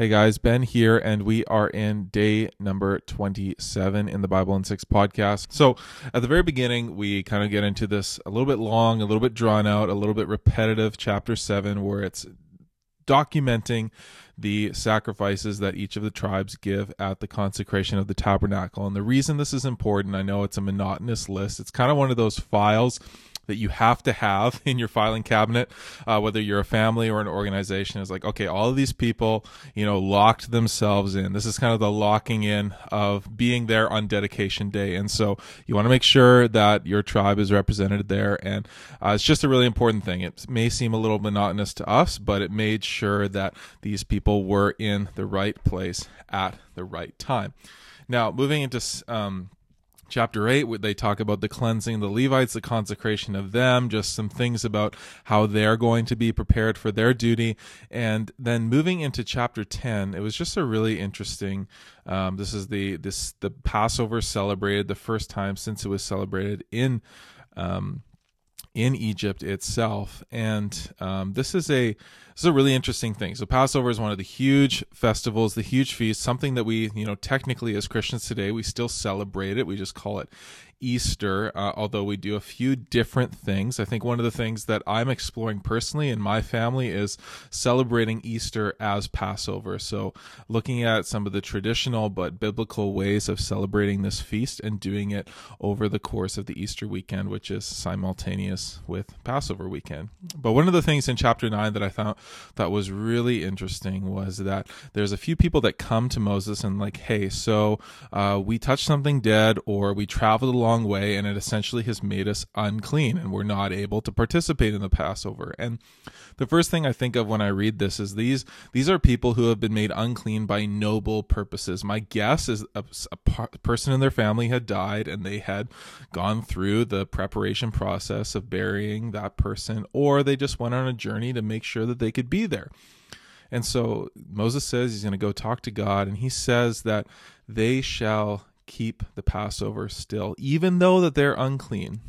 Hey guys, Ben here, and we are in day number 27 in the Bible in Six podcast. So, at the very beginning, we kind of get into this a little bit long, a little bit drawn out, a little bit repetitive chapter 7, where it's documenting the sacrifices that each of the tribes give at the consecration of the tabernacle. And the reason this is important, I know it's a monotonous list, it's kind of one of those files that you have to have in your filing cabinet, uh, whether you're a family or an organization, is like, okay, all of these people, you know, locked themselves in. This is kind of the locking in of being there on dedication day. And so you want to make sure that your tribe is represented there. And uh, it's just a really important thing. It may seem a little monotonous to us, but it made sure that these people were in the right place at the right time. Now, moving into um, chapter 8 they talk about the cleansing of the levites the consecration of them just some things about how they're going to be prepared for their duty and then moving into chapter 10 it was just a really interesting um, this is the this the passover celebrated the first time since it was celebrated in um, in Egypt itself. And um, this is a this is a really interesting thing. So Passover is one of the huge festivals, the huge feast, something that we, you know, technically as Christians today, we still celebrate it. We just call it Easter, uh, although we do a few different things. I think one of the things that I'm exploring personally in my family is celebrating Easter as Passover. So, looking at some of the traditional but biblical ways of celebrating this feast and doing it over the course of the Easter weekend, which is simultaneous with Passover weekend. But one of the things in chapter 9 that I thought that was really interesting was that there's a few people that come to Moses and, like, hey, so uh, we touched something dead or we traveled a long way and it essentially has made us unclean and we're not able to participate in the Passover. And the first thing I think of when I read this is these these are people who have been made unclean by noble purposes. My guess is a, a person in their family had died and they had gone through the preparation process of burying that person or they just went on a journey to make sure that they could be there. And so Moses says he's going to go talk to God, and he says that they shall keep the Passover still, even though that they're unclean.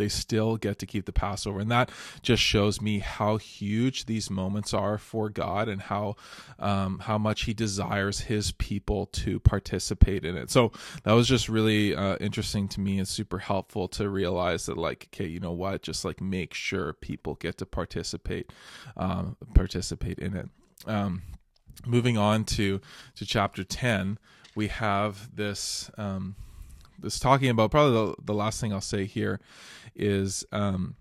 They still get to keep the Passover, and that just shows me how huge these moments are for God, and how um, how much He desires His people to participate in it. So that was just really uh, interesting to me, and super helpful to realize that, like, okay, you know what? Just like make sure people get to participate, um, participate in it. Um, moving on to to chapter ten we have this um, this talking about probably the, the last thing I'll say here is um,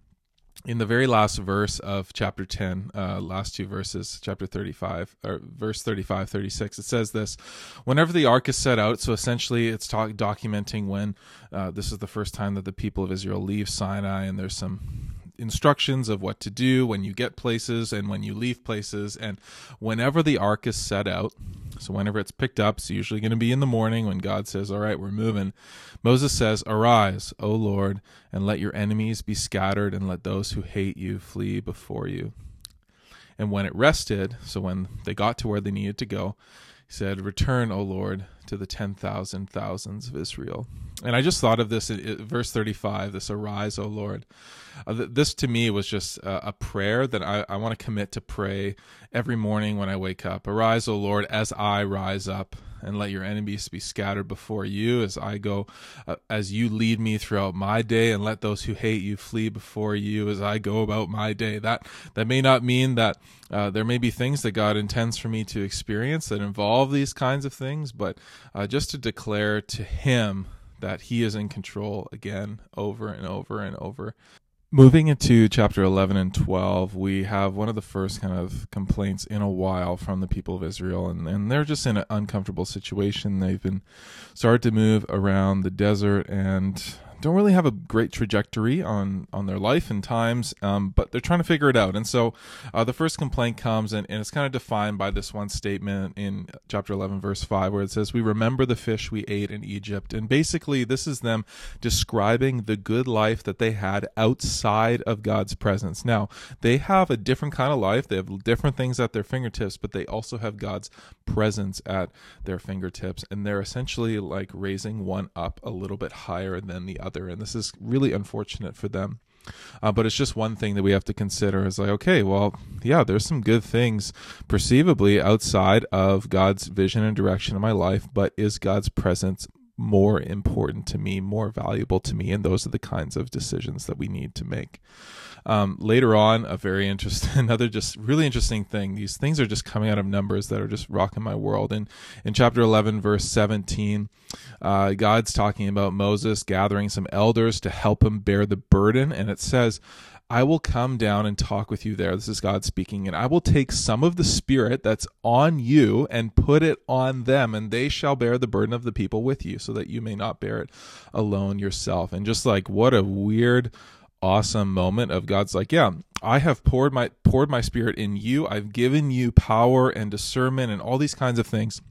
in the very last verse of chapter 10 uh, last two verses chapter 35 or verse 35 36 it says this whenever the ark is set out so essentially it's talk, documenting when uh, this is the first time that the people of israel leave sinai and there's some instructions of what to do when you get places and when you leave places. And whenever the ark is set out, so whenever it's picked up, it's usually going to be in the morning when God says, All right, we're moving. Moses says, Arise, O Lord, and let your enemies be scattered, and let those who hate you flee before you. And when it rested, so when they got to where they needed to go, he said, Return, O Lord, to the 10,000 thousands of Israel. And I just thought of this, in verse 35, this arise, O Lord. Uh, this to me was just a, a prayer that I, I want to commit to pray every morning when I wake up. Arise, O Lord, as I rise up and let your enemies be scattered before you as I go, uh, as you lead me throughout my day, and let those who hate you flee before you as I go about my day. That that may not mean that uh, there may be things that God intends for me to experience that involve these kinds of things, but uh, just to declare to Him that He is in control again, over and over and over. Moving into chapter 11 and 12, we have one of the first kind of complaints in a while from the people of Israel, and, and they're just in an uncomfortable situation. They've been started to move around the desert, and don't really have a great trajectory on on their life and times, um, but they're trying to figure it out. And so, uh, the first complaint comes, and, and it's kind of defined by this one statement in chapter eleven, verse five, where it says, "We remember the fish we ate in Egypt." And basically, this is them describing the good life that they had outside of God's presence. Now, they have a different kind of life; they have different things at their fingertips, but they also have God's presence at their fingertips, and they're essentially like raising one up a little bit higher than the other other, and this is really unfortunate for them. Uh, but it's just one thing that we have to consider is like, okay, well, yeah, there's some good things perceivably outside of God's vision and direction in my life, but is God's presence more important to me, more valuable to me? And those are the kinds of decisions that we need to make. Um, later on, a very interesting, another just really interesting thing. These things are just coming out of numbers that are just rocking my world. And in chapter 11, verse 17, uh, God's talking about Moses gathering some elders to help him bear the burden. And it says, I will come down and talk with you there. This is God speaking. And I will take some of the spirit that's on you and put it on them, and they shall bear the burden of the people with you, so that you may not bear it alone yourself. And just like what a weird awesome moment of God's like, yeah, I have poured my poured my spirit in you. I've given you power and discernment and all these kinds of things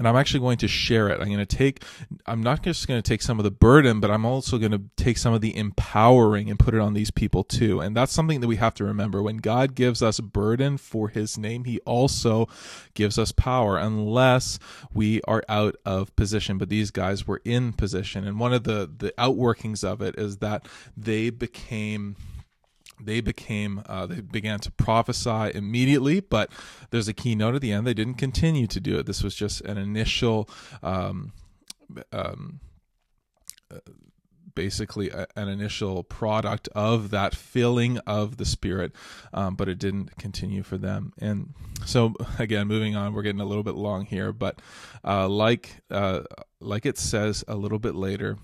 and I'm actually going to share it. I'm going to take, I'm not just going to take some of the burden, but I'm also going to take some of the empowering and put it on these people too. And that's something that we have to remember. When God gives us burden for his name, he also gives us power unless we are out of position. But these guys were in position. And one of the, the outworkings of it is that they became they became uh, they began to prophesy immediately but there's a keynote at the end. They didn't continue to do it. This was just an initial um, um, uh, basically a, an initial product of that filling of the spirit um, but it didn't continue for them. And so again moving on we're getting a little bit long here but uh, like uh, like it says a little bit later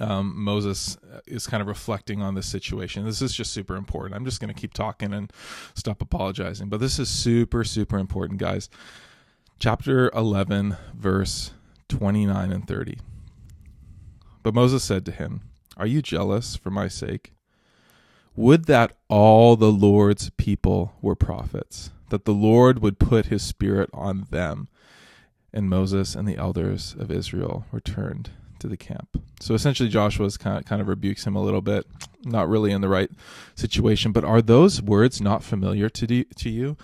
um, Moses is kind of reflecting on this situation. This is just super important. I'm just going to keep talking and stop apologizing, but this is super, super important, guys. Chapter 11, verse 29 and 30. But Moses said to him, Are you jealous for my sake? Would that all the Lord's people were prophets, that the Lord would put his spirit on them. And Moses and the elders of Israel returned to the camp. So essentially, Joshua kind of, kind of rebukes him a little bit, not really in the right situation. But are those words not familiar to to you?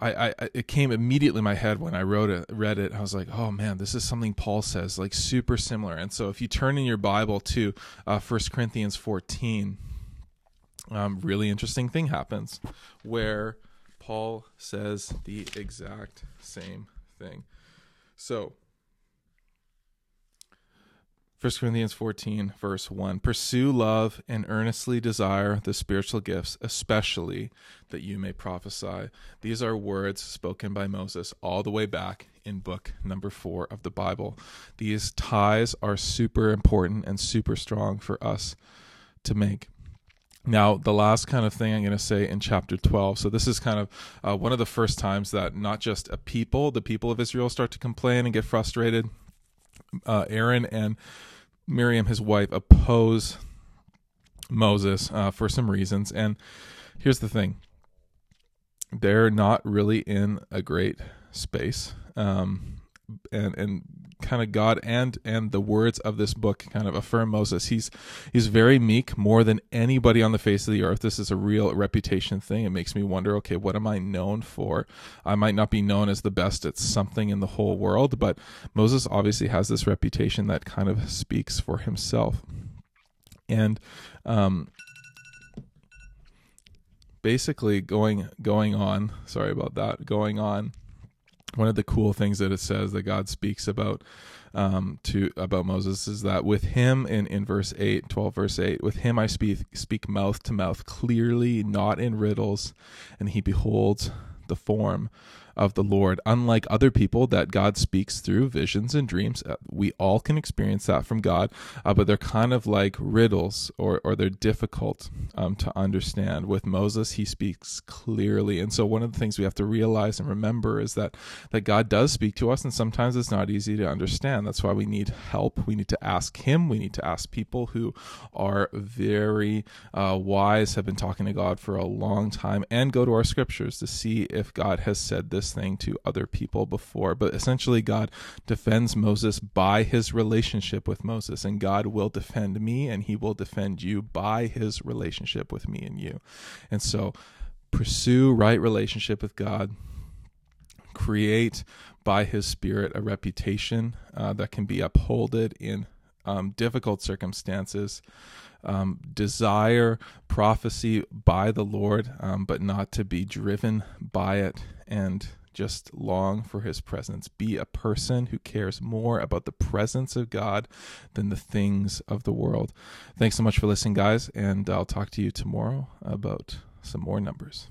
I, I it came immediately in my head when I wrote it, read it. I was like, oh man, this is something Paul says, like super similar. And so if you turn in your Bible to uh, Corinthians 14, um, really interesting thing happens where Paul says the exact same thing. So 1 Corinthians 14, verse 1 Pursue love and earnestly desire the spiritual gifts, especially that you may prophesy. These are words spoken by Moses all the way back in book number four of the Bible. These ties are super important and super strong for us to make. Now, the last kind of thing I'm going to say in chapter 12. So, this is kind of uh, one of the first times that not just a people, the people of Israel, start to complain and get frustrated. Uh, Aaron and Miriam, his wife, oppose Moses uh, for some reasons. And here's the thing they're not really in a great space. Um, and and kind of God and and the words of this book kind of affirm Moses. He's he's very meek, more than anybody on the face of the earth. This is a real reputation thing. It makes me wonder, okay, what am I known for? I might not be known as the best at something in the whole world, but Moses obviously has this reputation that kind of speaks for himself. And um basically going going on, sorry about that, going on one of the cool things that it says that God speaks about um, to about Moses is that with him in, in verse 8, 12 verse 8, with him I speak speak mouth to mouth clearly, not in riddles, and he beholds the form of the Lord. Unlike other people that God speaks through visions and dreams, uh, we all can experience that from God, uh, but they're kind of like riddles or, or they're difficult um, to understand. With Moses, he speaks clearly. And so, one of the things we have to realize and remember is that, that God does speak to us, and sometimes it's not easy to understand. That's why we need help. We need to ask Him, we need to ask people who are very uh, wise, have been talking to God for a long time, and go to our scriptures to see if God has said this this thing to other people before, but essentially, God defends Moses by his relationship with Moses, and God will defend me and he will defend you by his relationship with me and you. And so, pursue right relationship with God, create by his spirit a reputation uh, that can be upholded in um, difficult circumstances um, desire prophecy by the Lord, um, but not to be driven by it and just long for his presence. Be a person who cares more about the presence of God than the things of the world. Thanks so much for listening, guys, and I'll talk to you tomorrow about some more numbers.